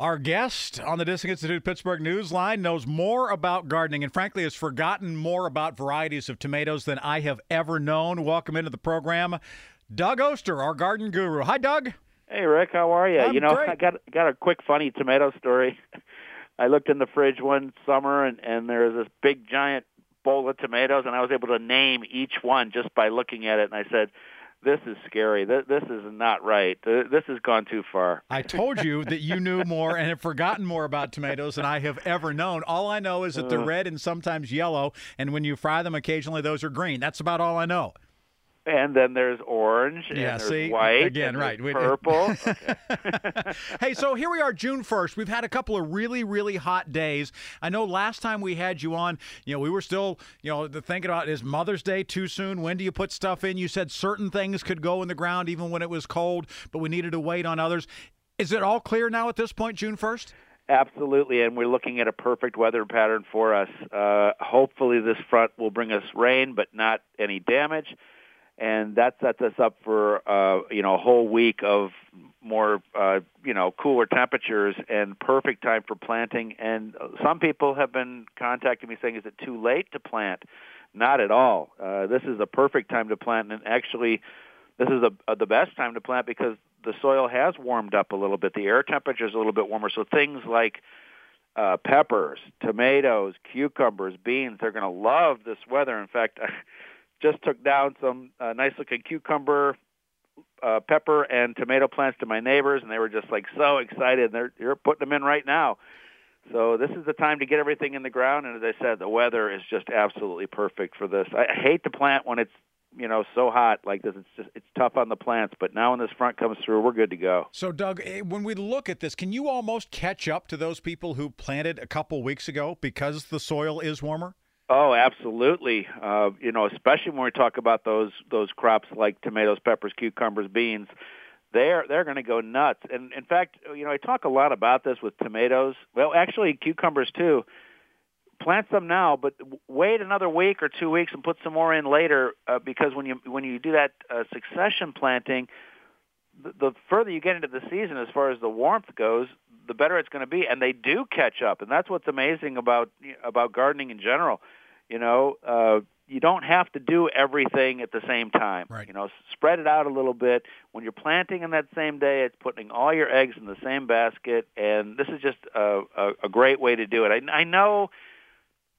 Our guest on the Disc Institute Pittsburgh Newsline knows more about gardening and, frankly, has forgotten more about varieties of tomatoes than I have ever known. Welcome into the program, Doug Oster, our garden guru. Hi, Doug. Hey, Rick. How are you? I'm you know, great. I got got a quick funny tomato story. I looked in the fridge one summer, and and there was this big giant bowl of tomatoes, and I was able to name each one just by looking at it. And I said, "This is scary. This, this is not right. This has gone too far." I told you that you knew more and have forgotten more about tomatoes than I have ever known. All I know is that they're uh. red and sometimes yellow, and when you fry them, occasionally those are green. That's about all I know. And then there's orange, Yeah, and there's see? white, Again, and right. Purple. hey, so here we are, June 1st. We've had a couple of really, really hot days. I know last time we had you on, you know, we were still, you know, thinking about is Mother's Day too soon? When do you put stuff in? You said certain things could go in the ground even when it was cold, but we needed to wait on others. Is it all clear now at this point, June 1st? Absolutely, and we're looking at a perfect weather pattern for us. Uh, hopefully, this front will bring us rain, but not any damage, and that sets us up for uh, you know a whole week of more uh, you know cooler temperatures and perfect time for planting. And some people have been contacting me saying, "Is it too late to plant?" Not at all. Uh, this is a perfect time to plant, and actually, this is a, a, the best time to plant because the soil has warmed up a little bit. The air temperature is a little bit warmer, so things like uh, peppers, tomatoes, cucumbers, beans, they're going to love this weather. In fact, just took down some uh, nice looking cucumber, uh, pepper, and tomato plants to my neighbors, and they were just like so excited. They're, they're putting them in right now. So this is the time to get everything in the ground, and as I said, the weather is just absolutely perfect for this. I I hate to plant when it's you know so hot like this. It's just it's tough on the plants, but now when this front comes through, we're good to go. So, Doug, eh, when we look at this, can you almost catch up to those people who planted a couple weeks ago because the soil is warmer? Oh, absolutely. Uh, you know, especially when we talk about those those crops like tomatoes, peppers, cucumbers, beans, they're they're going to go nuts. And in fact, you know, I talk a lot about this with tomatoes. Well, actually, cucumbers too. Plant them now, but wait another week or two weeks and put some more in later uh, because when you when you do that uh, succession planting, the, the further you get into the season, as far as the warmth goes, the better it's going to be, and they do catch up, and that's what's amazing about about gardening in general. You know, uh, you don't have to do everything at the same time. Right. You know, spread it out a little bit. When you're planting in that same day, it's putting all your eggs in the same basket, and this is just a, a, a great way to do it. I, I know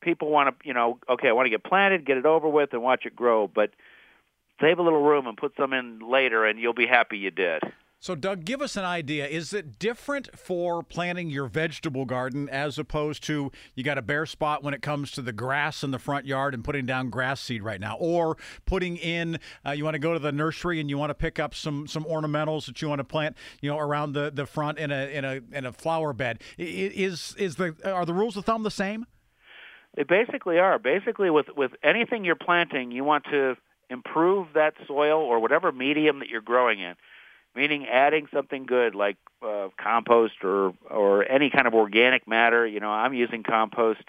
people want to, you know, okay, I want to get planted, get it over with, and watch it grow, but save a little room and put some in later, and you'll be happy you did. So, Doug, give us an idea. Is it different for planting your vegetable garden as opposed to you got a bare spot when it comes to the grass in the front yard and putting down grass seed right now, or putting in uh, you want to go to the nursery and you want to pick up some some ornamentals that you want to plant, you know, around the, the front in a in a in a flower bed? Is is the are the rules of thumb the same? They basically are. Basically, with with anything you're planting, you want to improve that soil or whatever medium that you're growing in. Meaning, adding something good like uh, compost or or any kind of organic matter. You know, I'm using compost.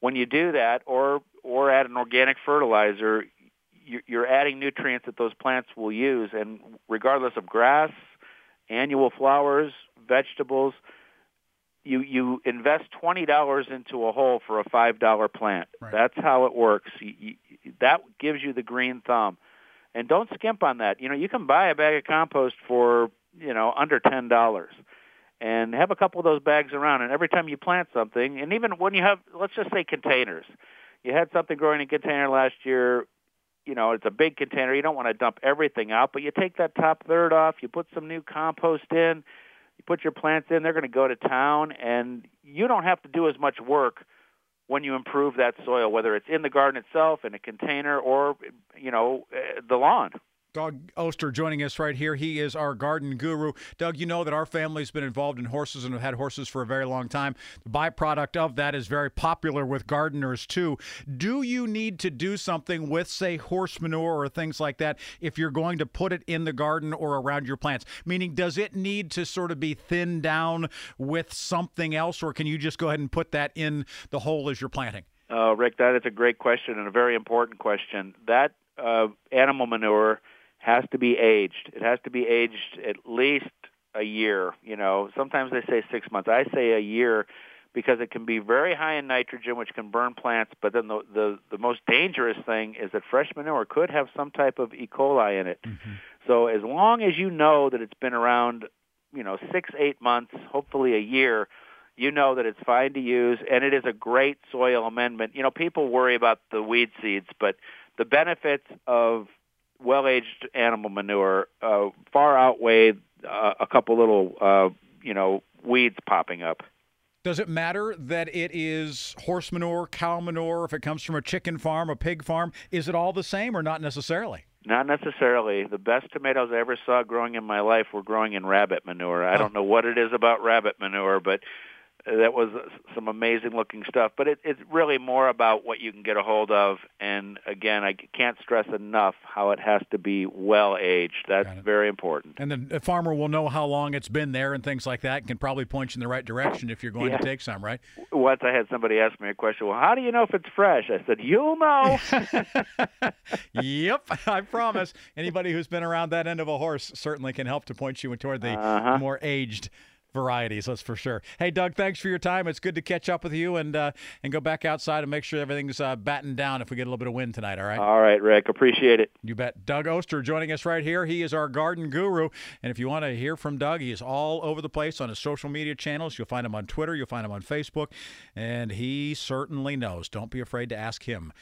When you do that, or or add an organic fertilizer, you- you're adding nutrients that those plants will use. And regardless of grass, annual flowers, vegetables, you you invest twenty dollars into a hole for a five dollar plant. Right. That's how it works. You, you, that gives you the green thumb, and don't skimp on that. You know you can buy a bag of compost for you know under ten dollars, and have a couple of those bags around. And every time you plant something, and even when you have let's just say containers, you had something growing in a container last year. You know it's a big container. You don't want to dump everything out, but you take that top third off. You put some new compost in you put your plants in, they're going to go to town, and you don't have to do as much work when you improve that soil, whether it's in the garden itself, in a container, or you know uh, the lawn. Doug Oster joining us right here. He is our garden guru. Doug, you know that our family's been involved in horses and have had horses for a very long time. The byproduct of that is very popular with gardeners too. Do you need to do something with, say, horse manure or things like that if you're going to put it in the garden or around your plants? Meaning, does it need to sort of be thinned down with something else, or can you just go ahead and put that in the hole as you're planting? Uh, Rick, that is a great question and a very important question. That uh, animal manure has to be aged. It has to be aged at least a year. You know, sometimes they say six months. I say a year because it can be very high in nitrogen, which can burn plants. But then the the, the most dangerous thing is that fresh manure could have some type of E. coli in it. Mm-hmm. So as long as you know that it's been around, you know, six eight months, hopefully a year. You know that it's fine to use, and it is a great soil amendment. You know, people worry about the weed seeds, but the benefits of well-aged animal manure uh, far outweigh uh, a couple little, uh, you know, weeds popping up. Does it matter that it is horse manure, cow manure, if it comes from a chicken farm, a pig farm? Is it all the same or not necessarily? Not necessarily. The best tomatoes I ever saw growing in my life were growing in rabbit manure. I oh. don't know what it is about rabbit manure, but that was some amazing looking stuff. But it, it's really more about what you can get a hold of. And again, I can't stress enough how it has to be well aged. That's very important. And the farmer will know how long it's been there and things like that, and can probably point you in the right direction if you're going yeah. to take some, right? Once I had somebody ask me a question, well, how do you know if it's fresh? I said, you'll know. yep, I promise. Anybody who's been around that end of a horse certainly can help to point you toward the uh-huh. more aged varieties, that's for sure. Hey, Doug, thanks for your time. It's good to catch up with you and uh, and go back outside and make sure everything's uh, battened down if we get a little bit of wind tonight. All right. All right, Rick. Appreciate it. You bet. Doug Oster joining us right here. He is our garden guru, and if you want to hear from Doug, he is all over the place on his social media channels. You'll find him on Twitter. You'll find him on Facebook, and he certainly knows. Don't be afraid to ask him.